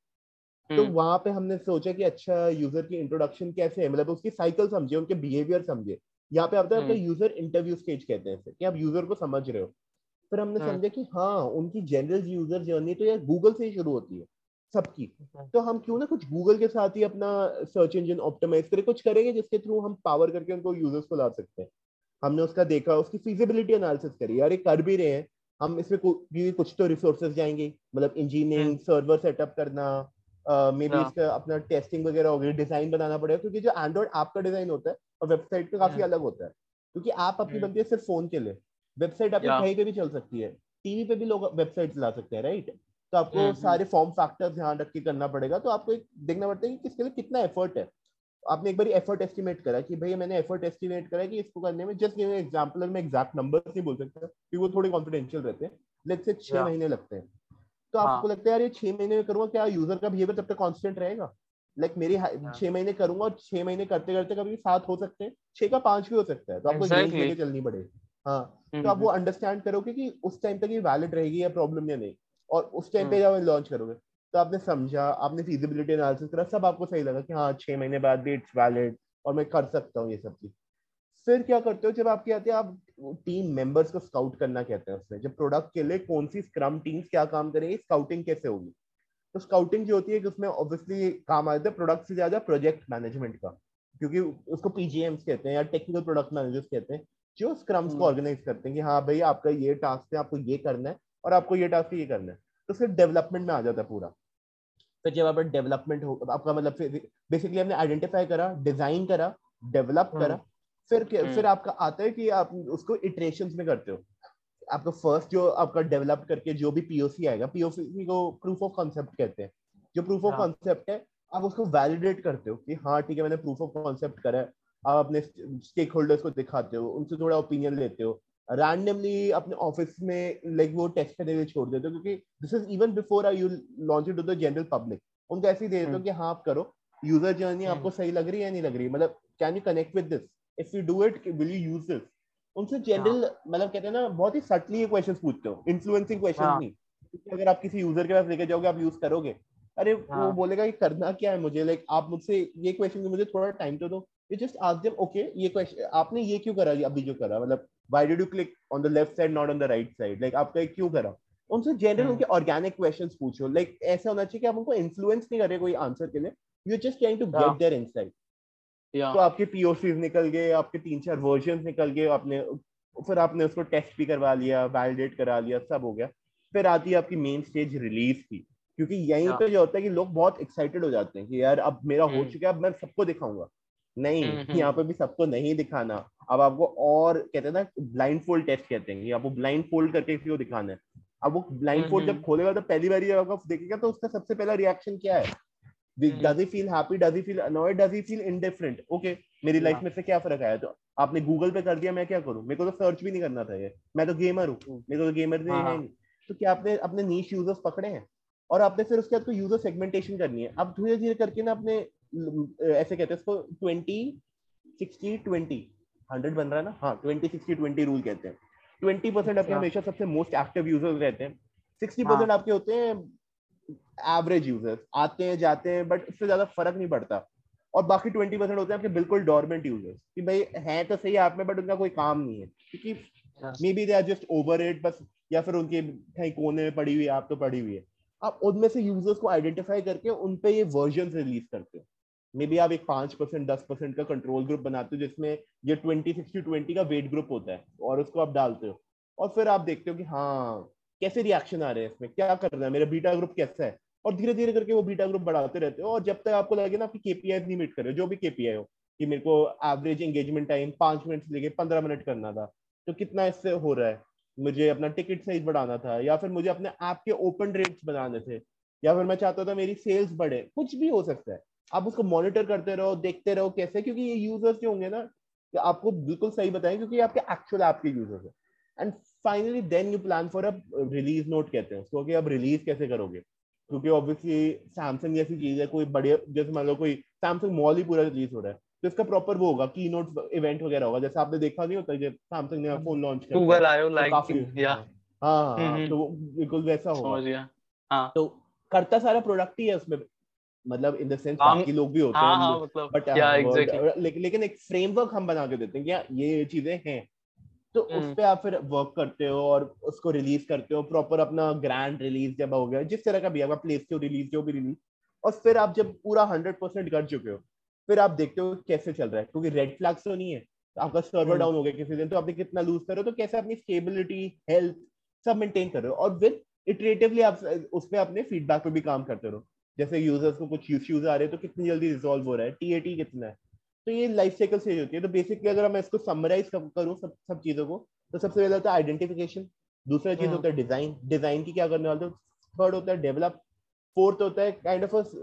Speaker 2: तो
Speaker 1: हम्म।
Speaker 2: वहाँ पे हमने सोचा कि अच्छा यूज़र की इंट्रोडक्शन कैसे है? मतलब उसकी साइकिल समझे उनके बिहेवियर समझे यहाँ पे आता है आपका यूज़र इंटरव्यू स्टेज कहते हैं इसे कि आप यूज़र को समझ रहे हो। फिर हमने
Speaker 1: हम्म
Speaker 2: समझा कि हाँ उनकी जनरल यूज़र जर्नी तो यार गूगल से ही शुरू होती है। सबकी।
Speaker 1: हम्म।
Speaker 2: तो हम क्यों ना कुछ गूगल के साथ ही अपना सर्च इंजन ऑप्टिमाइज करें कुछ करेंगे जिसके थ्रू हम पावर करके उनको यूज़र्स को ला सकते हैं। हमने उसका देखा उसकी फिजिबिलिटी एनालिसिस करी। यार ये कर भी रहे हैं। हम इसमें कुछ तो रिसोर्सेज जाएँगे मतलब इंजीनियरिंग सर्वर सेटअप करना मे बी इसका अपना टेस्टिंग वगैरह हो गई डिज़ाइन बनाना पड़ेगा क्योंकि जो एंड्रॉइड ऐप का डिज़ाइन होता है और वेबसाइट का काफ़ी
Speaker 1: हम्म
Speaker 2: अलग होता है। क्योंकि ऐप अपनी
Speaker 1: हम्म।
Speaker 2: बनती है सिर्फ़ फ़ोन के लिए। वेबसाइट आपकी कहीं पे भी चल सकती है। टीवी पे भी लोग वेबसाइट ला सकते हैं राइट तो आपको
Speaker 1: हम्म हम्म।
Speaker 2: सारे फॉर्म फैक्टर्स ध्यान रख के करना पड़ेगा। तो आपको एक देखना पड़ता है कि किसके लिए कितना एफर्ट है। आपने एक बार एफर्ट एस्टिमेट करा कि भैया मैंने एफर्ट एस्टिमेट करा कि इसको करने में जस्ट गिव एग्जांपल मैं एग्जैक्ट नंबर नहीं बोल सकता क्योंकि वो थोड़े कॉन्फिडेंशियल रहते हैं। लेट्स से छह महीने लगते हैं। तो
Speaker 1: हाँ।
Speaker 2: आपको लगता है यार ये छह महीने में करूँगा क्या? यूज़र का बिहेवियर तब तक कांस्टेंट रहेगा? लाइक मेरी
Speaker 1: हाँ
Speaker 2: छह महीने करूँगा और छह महीने करते करते कभी सात हो सकते हैं। छह का पाँच भी हो सकता है। तो आपको रेंज लेके चलनी पड़ेगी हाँ। तो
Speaker 1: हम्म
Speaker 2: आप वो अंडरस्टैंड करोगे कि उस टाइम तक ये वैलिड रहेगी या प्रॉब्लम या नहीं। और उस टाइम पे
Speaker 1: हम्म।
Speaker 2: जब लॉन्च करोगे तो आपने समझा आपने फीजिबिलिटी एनालिसिस करा सब आपको सही लगा कि हाँ छह महीने बाद भी इट्स वैलिड और मैं कर सकता हूँ ये सब चीज़। फिर क्या करते हो जब आपके आते हैं आप टीम मेंबर्स को स्काउट करना कहते हैं उसमें जब प्रोडक्ट के लिए कौन सी स्क्रम टीम्स क्या काम करेंगे स्काउटिंग कैसे होगी? तो स्काउटिंग जो होती है कि उसमें ऑब्वियसली काम आ जाता है प्रोडक्ट से ज़्यादा प्रोजेक्ट मैनेजमेंट का क्योंकि उसको पीजीएम्स कहते हैं या टेक्निकल प्रोडक्ट मैनेजर्स कहते हैं जो स्क्रम्स को
Speaker 1: हम्म।
Speaker 2: ऑर्गेनाइज करते हैं कि हाँ भाई आपका ये टास्क है आपको ये करना है और आपको ये टास्क ये करना है। तो फिर डेवलपमेंट में आ जाता है पूरा। फिर जब आपका डेवलपमेंट हो आपका मतलब फिर बेसिकली आपने आइडेंटिफाई करा डिज़ाइन करा डेवलप करा
Speaker 1: हम्म।
Speaker 2: फिर क्या- फिर
Speaker 1: हम्म
Speaker 2: आपका आता है कि आप उसको इटरेशंस में करते हो। आपका फ़र्स्ट जो आपका डेवलप करके जो भी पीओसी आएगा पीओसी को प्रूफ ऑफ़ कॉन्सेप्ट कहते हैं। जो प्रूफ ऑफ़ कॉन्सेप्ट है आप उसको वैलिडेट करते हो कि हाँ ठीक है मैंने प्रूफ ऑफ़ कॉन्सेप्ट करा है। आप अपने स्टेक होल्डर्स को दिखाते हो उनसे थोड़ा ओपिनियन लेते हो। रैंडमली अपने ऑफ़िस में लाइक वो टेस्ट करने के लिए छोड़ देते हो क्योंकि this is even before I you launch it to the general public उनको ऐसे ही दे देते हो
Speaker 1: हम्म
Speaker 2: कि हाँ आप करो। यूज़र जर्नी आपको
Speaker 1: हम्म
Speaker 2: सही लग रही है या नहीं लग रही मतलब can you connect with this if you do it will you use this उनसे
Speaker 1: हाँ।
Speaker 2: जनरल मतलब कहते हैं ना बहुत ही सटली क्वेश्चन पूछते हो। इन्फ्लुएंसिंग क्वेश्चंस
Speaker 1: हाँ।
Speaker 2: नहीं। क्योंकि अगर आप किसी यूज़र के पास लेके जाओगे आप यूज़ करोगे। अरे वो
Speaker 1: हाँ।
Speaker 2: बोलेगा कि करना क्या है मुझे? लाइक आप मुझसे ये क्वेश्चन मुझे थोड़ा टाइम तो दो। You just ask them okay ये क्वेश्चन आपने ये क्यों करा? अभी जो करा। मतलब why did you click on the left side not on the right side like आपका क्यों करा? उनसे जनरल
Speaker 1: हम्म
Speaker 2: उनके ऑर्गेनिक क्वेश्चंस पूछो। लाइक ऐसा होना चाहिए कि आप उनको इन्फ्लुएंस नहीं कर रहे कोई आंसर के लिए। You just
Speaker 1: trying
Speaker 2: to get their
Speaker 1: insight
Speaker 2: तो आपके पीओसीज निकल गए आपके तीन चार वर्जन निकल गए आपने फिर आपने उसको टेस्ट भी करवा लिया वैलिडेट करा लिया सब हो गया। फिर आती है आपकी मेन स्टेज रिलीज़ की। क्योंकि यहीं पे जो होता है कि लोग बहुत एक्साइटेड हो जाते हैं कि यार अब मेरा हो
Speaker 1: हम्म
Speaker 2: चुका है अब मैं सबको दिखाऊँगा। नहीं
Speaker 1: हम्म
Speaker 2: यहाँ
Speaker 1: हम्म।
Speaker 2: पे भी सबको नहीं दिखाना। अब आपको और कहते हैं ना ब्लाइंड फोल्ड टेस्ट कहते हैं आपको ब्लाइंड फोल्ड करके किसी को दिखाना है। अब वो ब्लाइंड
Speaker 1: हम्म
Speaker 2: फोल्ड जब खोलेगा तो पहली बार आपको देखेगा तो उसका सबसे पहला रिएक्शन क्या है? Does he feel happy does he feel annoyed does he feel indifferent okay मेरी लाइफ में से क्या फ़र्क आया? तो आपने गूगल पे कर दिया मैं क्या करूँ? मेरे को तो सर्च भी नहीं करना था ये। मैं तो गेमर हूँ। मेरे को तो गेमर नहीं है
Speaker 1: हाँ।
Speaker 2: तो क्या आपने अपने नीच यूज़र्स पकड़े हैं? और आपने फिर उसके बाद कोई यूज़र सेगमेंटेशन करनी है। अब धीरे धीरे करके ना अपने ऐसे कहते हैं इसको ट्वेंटी सिक्सटी ट्वेंटी हंड्रेड बन रहा है ना? हाँ ट्वेंटी सिक्सटी ट्वेंटी रूल कहते हैं। ट्वेंटी परसेंट अपने हमेशा सबसे मोस्ट एक्टिव यूज़र्स रहते हैं। सिक्सटी परसेंट हाँ। आपके होते हैं एवरेज यूज़र्स आते हैं जाते हैं बट इससे ज़्यादा फ़र्क नहीं पड़ता। और बाकी ट्वेंटी परसेंट होते हैं आपके बिल्कुल डॉर्मेंट यूज़र्स कि भाई हैं तो सही ऐप में बट उनका कोई काम नहीं है। क्योंकि maybe they are just over it बस या फिर उनके कहीं कोने में पड़ी हुई है आप तो पड़ी हुई है। आप उनमें से यूज़र्स को आइडेंटिफाई करके उन पे ये वर्जन रिलीज़ करते हो। मे बी आप एक पाँच परसेंट, दस परसेंट का कंट्रोल ग्रुप बनाते हो जिसमें ये ट्वेंटी सिक्सटी ट्वेंटी का वेट ग्रुप होता है और उसको आप डालते हो। और फिर आप देखते हो कि हाँ कैसे रिएक्शन आ रहे हैं इसमें? क्या कर रहा है? मेरा बीटा ग्रुप कैसा है? और धीरे धीरे करके वो बीटा ग्रुप बढ़ाते रहते हो और जब तक आपको लगे ना आपकी केपीआई नहीं मीट करे जो भी केपीआई हो, कि मेरे को एवरेज एंगेजमेंट टाइम पाँच मिनट से लेके पंद्रह मिनट करना था तो कितना इससे हो रहा है? मुझे अपना टिकट साइज़ बढ़ाना था या फिर मुझे अपने ऐप के ओपन रेट्स बनाने थे, या फिर मैं चाहता था मेरी सेल्स बढ़े, कुछ भी हो सकता है। आप उसको मॉनिटर करते रहो देखते रहो कैसे क्योंकि ये यूज़र्स जो होंगे ना आपको बिल्कुल सही बताएँ क्योंकि ये आपके एक्चुअल ऐप के यूज़र्स है। And finally then you plan for a release note कहते हैं उसको कि अब रिलीज़ कैसे करोगे? क्योंकि ऑब्वियसली सैमसंग जैसी चीज़ है कोई बड़े जैसे मान लो कोई सैमसंग मॉल ही पूरा रिलीज़ हो रहा है तो इसका प्रॉपर वो होगा की नोट इवेंट वगैरह होगा। जैसे आपने देखा नहीं होता जब सैमसंग ने फ़ोन लॉन्च
Speaker 1: किया।
Speaker 2: हाँ हाँ, हाँ तो बिल्कुल वैसा
Speaker 1: होगा। हाँ।
Speaker 2: तो करता सारा प्रोडक्ट ही है उसमें। मतलब इन द सेंस बाकी लोग भी होते हाँ, हैं हाँ, मतलब, बट yeah, exactly. लेकिन लेकिन एक फ्रेमवर्क हम बना के देते हैं कि ये चीज़ें हैं तो उस हम्म। पे आप फिर वर्क करते हो और उसको रिलीज़ करते हो प्रॉपर अपना ग्रैंड रिलीज़ जब हो गया जिस तरह का भी आपका प्ले स्टोर रिलीज़ जो भी रिलीज़ और फिर आप जब पूरा हंड्रेड परसेंट कर चुके हो फिर आप देखते हो कैसे चल रहा है क्योंकि रेड फ्लैग्स तो नहीं है आपका सर्वर डाउन हम्म। हो गया किसी दिन तो आपने कितना लूज करो तो कैसे अपनी स्टेबिलिटी हेल्थ सब मेंटेन कर रहे हो और फिर इटरेटिवली आप उसमें अपने फीडबैक पे भी काम करते रहो जैसे यूज़र्स को कुछ इश्यूज़ आ रहे हैं तो कितनी जल्दी रिजॉल्व हो रहा है? टीएटी कितना है? तो ये लाइफ साइकिल स्टेज होती है। तो बेसिकली अगर मैं इसको समराइज करूँ सब सब चीज़ों को तो सबसे पहले होता है आइडेंटिफिकेशन दूसरा चीज़ हाँ। होता है डिज़ाइन डिज़ाइन की क्या करने वाले थर्ड होता है डेवलप फोर्थ होता है काइंड ऑफ़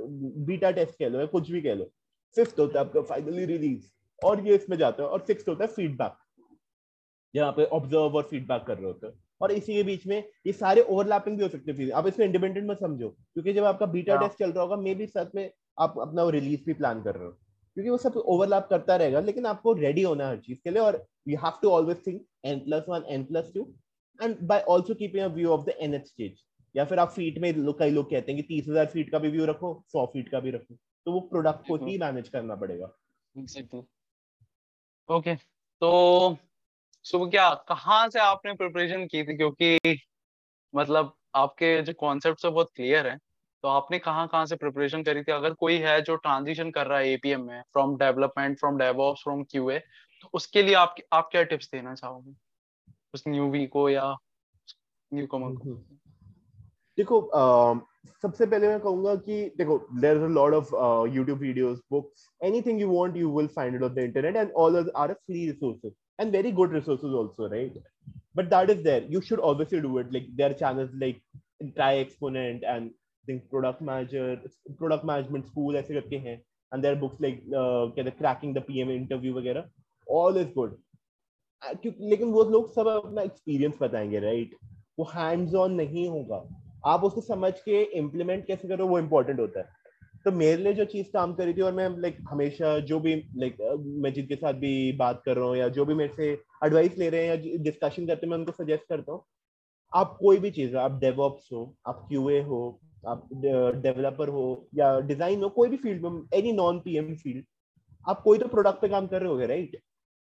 Speaker 2: बीटा टेस्ट कह लो या कुछ भी कह लो। फिफ्थ होता है आपका फाइनली रिलीज़ और ये इसमें जाता है। और सिक्स होता है फीडबैक जहाँ पे ऑब्ज़र्व और फीडबैक कर रहे होते हैं। और इसी के बीच में ये सारे ओवरलैपिंग भी हो सकते हैं आप इसमें इंडिपेंडेंट मत समझो क्योंकि जब आपका बीटा टेस्ट हाँ। चल रहा होगा मे बी साथ में आप अपना रिलीज़ भी प्लान कर रहे हो। क्योंकि वो सब ओवरलैप करता रहेगा लेकिन आपको रेडी होना है हर चीज़ के लिए और you have to always think N plus one N plus two and by also keeping a view of the N H stage या फिर आप फीट में लो, कई लोग कहते हैं कि तीस हज़ार फीट का भी व्यू रखो सौ फीट का भी रखो। तो वो प्रोडक्ट को ही मैनेज करना पड़ेगा।
Speaker 1: ओके तो सो क्या, कहाँ से आपने प्रिपरेशन की थी? क्योंकि मतलब आपके जो कॉन्सेप्ट है, बहुत क्लियर है। तो आपने कहाँ कहाँ से प्रिपरेशन करी थी? अगर कोई है जो ट्रांजिशन कर रहा है एपीएम में from development from DevOps from QA तो उसके लिए आप आप क्या टिप्स देना चाहोगे? उस न्यूवी को या न्यू कमर को
Speaker 2: देखो सबसे पहले मैं कहूँगा कि देखो there is a lot of YouTube videos books anything you want you will find it on the internet and all are free resources and very good resources also right but that is there you should obviously do it like there are channels like try exponent and think product manager product management school हैं and there are books like uh, cracking the PM interview वगैरह all is good लेकिन वो लोग सब अपना experience बताएँगे right वो hands on नहीं होगा आप उसको समझ के इम्प्लीमेंट कैसे करो वो इम्पोर्टेंट होता है तो मेरे लिए जो चीज़ काम करी थी और मैं लाइक हमेशा जो भी लाइक मैं जिनके साथ भी बात कर रहा हूँ या जो भी मेरे से एडवाइस ले रहे हैं या डिस्कशन करते हैं, मैं उनको सजेस्ट करता हूँ। आप कोई भी चीज़ आप डेवॉप्स हो, आप क्यूए हो, आप डेवलपर हो या डिज़ाइन हो, कोई भी फ़ील्ड में एनी नॉन पीएम फ़ील्ड आप कोई तो प्रोडक्ट पे काम कर रहे हो राइट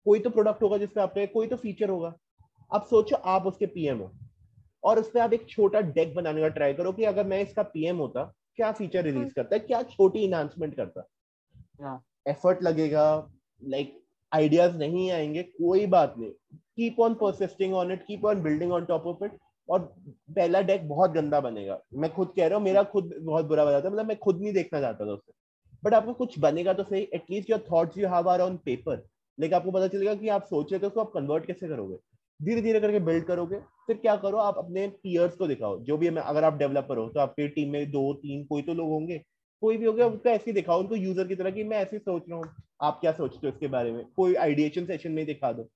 Speaker 2: कोई तो प्रोडक्ट होगा जिसपे आपका कोई तो फीचर होगा। आप सोचो आप उसके पीएम हो और उस पर आप एक छोटा डेक बनाने का ट्राई करो कि अगर मैं इसका पीएम होता क्या फीचर रिलीज़। करता है क्या छोटी इनहांसमेंट करता है? एफर्ट। लगेगा लाइक आइडियाज़ नहीं आएँगे कोई बात नहीं। Keep on persisting on it keep on building on top of it और पहला डेक बहुत गंदा बनेगा। मैं खुद कह रहा हूँ मेरा खुद बहुत बुरा बना था मतलब मैं खुद नहीं देखना चाहता था उससे बट आपको कुछ बनेगा तो सही at least your thoughts you have are on paper लेकिन आपको पता चलेगा कि आप सोच रहे थे उसको आप कन्वर्ट कैसे करोगे? धीरे धीरे करके बिल्ड करोगे फिर क्या करो आप अपने पीयर्स को दिखाओ। जो भी अगर आप डेवलपर हो तो आपकी टीम में दो तीन कोई तो लोग होंगे। कोई भी हो गया उसको ऐसे दिखाओ उनको यूज़र की तरह कि मैं ऐसे सोच रहा हूँ। आप क्या सोचते हो इसके बारे में? कोई आइडिएशन सेशन में दिखा दो।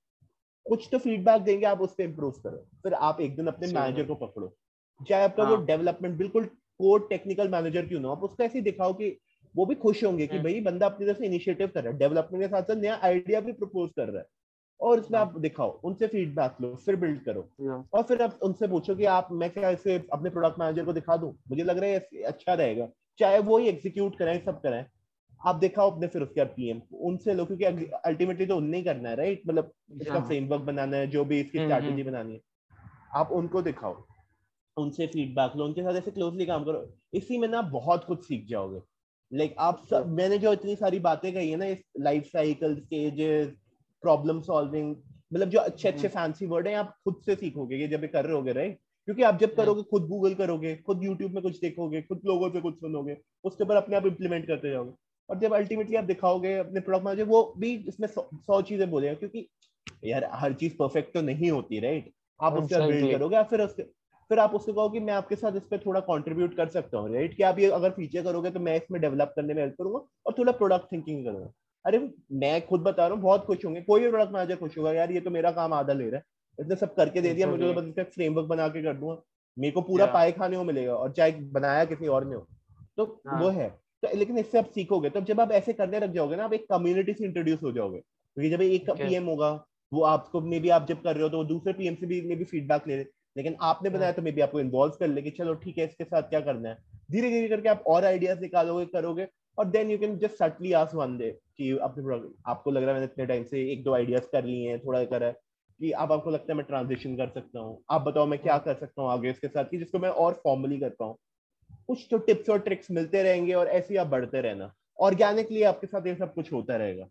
Speaker 2: कुछ तो फीडबैक देंगे आप उस पर इम्प्रूव करो। फिर आप एक दिन अपने मैनेजर को पकड़ो। चाहे आपका वो डेवलपमेंट हाँ। बिल्कुल कोड टेक्निकल मैनेजर क्यों ना आप उसको ऐसे दिखाओ कि वो भी खुश होंगे कि हाँ। भाई बंदा अपनी तरफ़ से इनिशिएटिव कर रहा है। डेवलपमेंट के साथ साथ नया आइडिया भी प्रपोज कर रहा है। और उसमें आप दिखाओ उनसे फीडबैक लो फिर बिल्ड करो। और फिर आप उनसे पूछो कि आप मैं क्या इसे अपने प्रोडक्ट मैनेजर को दिखा दूँ? मुझे लग रहा है अच्छा रहेगा। चाहे वो ही एग्जीक्यूट करें सब करें आप दिखाओ अपने फिर उसके पीएम उनसे लो क्योंकि अल्टीमेटली तो उनने ही करना है राइट मतलब इसका फ्रेमवर्क बनाना है जो भी इसकी स्ट्रैटेजी हम्म, हम्म। बनानी है। आप उनको दिखाओ उनसे फीडबैक लो उनके साथ ऐसे क्लोजली काम करो। इसी में ना बहुत कुछ सीख जाओगे। लाइक like, आप सब मैंने जो इतनी सारी बातें कही है ना इस life cycle stages problem solving मतलब जो अच्छे अच्छे फैंसी हम्म। वर्ड है आप खुद से सीखोगे ये जब ये कर रहे होगे राइट क्योंकि आप जब करोगे खुद गूगल करोगे खुद यूट्यूब में कुछ देखोगे खुद लोगों से कुछ सुनोगे उसके ऊपर अपने आप इम्प्लीमेंट करते जाओगे। और जब अल्टीमेटली आप दिखाओगे अपने प्रोडक्ट मैनेजर वो भी इसमें सौ चीज़ें बोलेगा क्योंकि यार हर चीज़ परफेक्ट तो नहीं होती राइट आप उसका बिल्ड करोगे फिर उसके फिर आप उससे कहो कि मैं आपके साथ इस पर थोड़ा कंट्रीब्यूट कर सकता हूँ राइट कि आप ये अगर फीचर करोगे तो मैं इसमें डेवलप करने में हेल्प करूँगा और थोड़ा प्रोडक्ट थिंकिंग करूँगा। अरे मैं खुद बता रहा हूँ बहुत खुश होंगे। कोई भी प्रोडक्ट मैनेजर खुश होगा यार ये तो मेरा काम आधा ले रहा है। इसने सब करके दे दिया मुझे तो बस इसका फ्रेमवर्क बना के कर दूँगा। मेरे को पूरा पाए खाने को मिलेगा और चाहे बनाया किसी और ने हो। तो हाँ। वो है। तो लेकिन इससे आप सीखोगे। तो जब आप ऐसे करने लग जाओगे ना आप एक कम्युनिटी से इंट्रोड्यूस हो जाओगे। क्योंकि जब एक पीएम होगा वो आपको मे बी आप जब कर रहे हो तो दूसरे पीएम से भी मे बी फीडबैक ले लेकिन आपने बनाया। तो मे बी आपको इन्वॉल्व कर ले कि चलो ठीक है इसके साथ क्या करना है? धीरे धीरे करके आप और आइडियाज़ निकालोगे करोगे। और then you can just subtly ask one day कि अपने आपको लग रहा है मैंने इतने टाइम से एक दो आइडियाज़ कर लिए हैं थोड़ा करा है कि अब आपको लगता है मैं ट्रांजिशन कर सकता हूँ आप बताओ मैं क्या। कर सकता हूँ आगे इसके साथ कि जिसको मैं और फॉर्मली कर पाऊँ कुछ तो टिप्स और ट्रिक्स मिलते रहेंगे और ऐसे ही आप बढ़ते रहना ऑर्गेनिकली आपके साथ ये सब कुछ होता रहेगा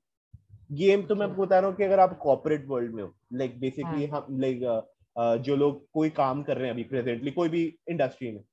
Speaker 2: गेम तो मैं बता रहा हूँ कि अगर आप कॉर्पोरेट वर्ल्ड में हो लाइक बेसिकली हाँ। हम लाइक जो लोग कोई काम कर रहे हैं अभी प्रेजेंटली कोई भी इंडस्ट्री में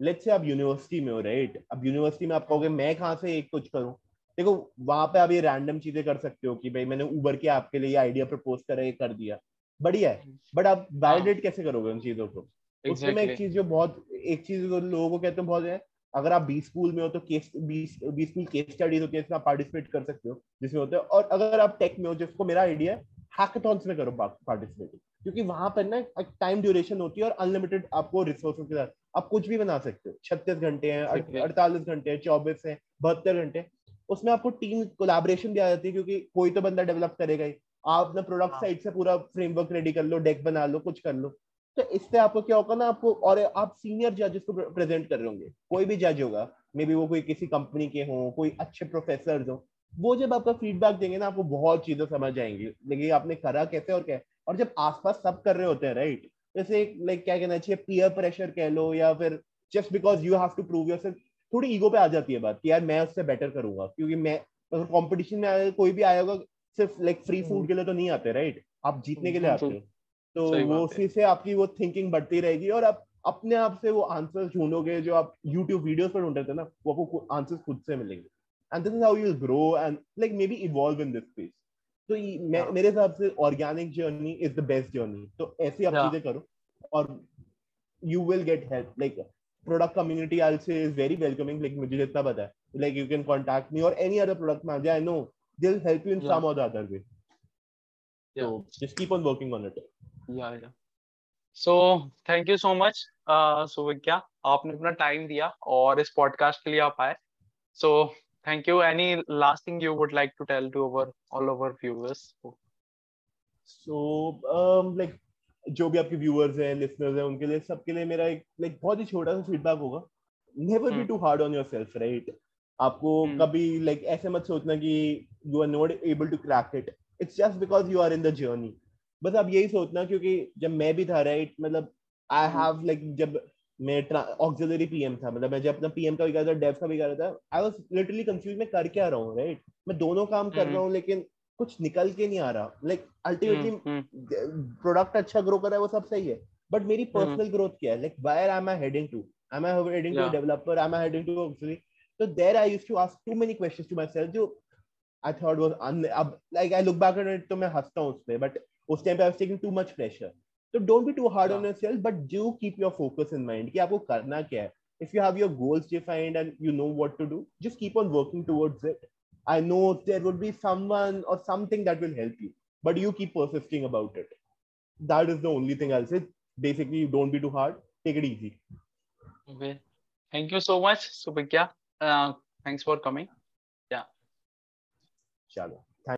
Speaker 2: लेट्स से आप यूनिवर्सिटी में हो राइट अब यूनिवर्सिटी में आप कहोगे मैं कहाँ से एक कुछ करूँ? देखो वहाँ पे आप ये रैंडम चीज़ें कर सकते हो कि भाई मैंने उबर के आपके लिए आइडिया प्रपोज करा ये कर दिया। बढ़िया है। बट आप वैलिडेट हाँ। कैसे करोगे उन चीज़ों को? exactly. उसमें एक चीज़ जो बहुत एक चीज़ लोगों को कहते हैं बहुत है अगर आप बी स्कूल में हो तो case B school case studies होती है इसमें आप पार्टिसिपेट कर सकते हो जिसमें होते हैं और अगर आप टेक में हो जिसको मेरा आइडिया है हैकाथॉन्स में करो पार्टिसिपेट क्योंकि वहाँ पर ना एक टाइम ड्यूरेशन होती है और अनलिमिटेड आपको रिसोर्सेज के साथ आप कुछ भी बना सकते हो। छत्तीस घंटे हैं अड़तालीस घंटे हैं चौबीस है बहत्तर घंटे उसमें आपको टीम कोलाबरेशन भी आ जाती है क्योंकि कोई तो बंदा डेवलप करेगा ही। आप अपना प्रोडक्ट हाँ। साइड से पूरा फ्रेमवर्क रेडी कर लो डेक बना लो कुछ कर लो। तो इससे आपको क्या होगा ना आपको और आप सीनियर जजेस को प्रेजेंट कर रहे होंगे। कोई भी जज होगा मे बी वो कोई किसी कंपनी के हों कोई अच्छे प्रोफेसर हो वो जब आपका फीडबैक देंगे ना आपको बहुत चीज़ें समझ आएँगी। लेकिन आपने करा कैसे और क्या? और जब आसपास सब कर रहे होते हैं राइट जैसे लाइक क्या कहना चाहिए पीयर प्रेशर कह लो या फिर just because you have to prove your थोड़ी ईगो पे आ जाती है बात कि यार मैं उससे बेटर करूँगा क्योंकि मैं अगर कॉम्पिटिशन में कोई भी आया होगा सिर्फ़ लाइक फ्री फ़ूड के लिए तो नहीं आते राइट आप जीतने के लिए आते हो। तो वो उसी से आपकी वो थिंकिंग बढ़ती रहेगी और आप अपने आप से वो आंसर ढूंढोगे जो आप यूट्यूब वीडियोस पर ढूंढ रहे थे ना वो आपको आंसर्स खुद से मिलेंगे। And this is how you grow and like maybe evolve in this space तो मैं हाँ. मेरे हिसाब से organic journey is the best journey तो ऐसी आप चीज़ें करो और you will get help like product community I say is very welcoming like मुझे जितना पता है। Like you can contact me और any other product manager I know they will help you in some और other way so just keep on working on it.
Speaker 1: Yeah yeah. So thank you so much uh आपने अपना time दिया और इस podcast के लिए आप आए। So thank you. Any last thing you would like to tell to our all our viewers?
Speaker 2: So um like जो भी आपके व्यूअर्स हैं लिसनर्स हैं उनके लिए सबके लिए मेरा एक लाइक बहुत ही छोटा सा फीडबैक होगा। Never be too hard on yourself right आपको hmm. कभी लाइक like, ऐसे मत सोचना कि you are not able to crack it it's just because you are in the journey बस आप यही सोचना क्योंकि जब मैं भी था राइट मतलब आई हैव लाइक जब मैं ऑक्सिलरी पीएम था मतलब मैं जब अपना पीएम का भी कर रहा था डेव का भी कर रहा था आई वाज लिटरली कंफ्यूज मैं कर क्या रहा हूँ राइट मैं दोनों काम कर रहा हूँ लेकिन कुछ निकल के नहीं आ रहा लाइक अल्टीमेटली प्रोडक्ट अच्छा ग्रो कर रहा है वो सब सही है बट मेरी पर्सनल ग्रोथ क्या है like where I am heading to am I heading yeah. to a developer? Am I heading to auxiliary? So there I used to ask too many questions to myself जो I thought was अब like I look back at it तो मैं हंसता हूँ उस पे but उस time पे I was taking too much pressure. So don't be too hard yeah. on yourself but do keep your focus in mind कि आपको करना क्या है. If you have your goals defined and you know what to do, just keep on working towards it. I know there would be someone or something that will help you, but you keep persisting about it. That is the only thing I'll say. Basically, don't be too hard. Take it easy.
Speaker 1: Okay. Thank you so much, Subhikya. Uh, thanks for coming. Yeah.
Speaker 2: Chalo.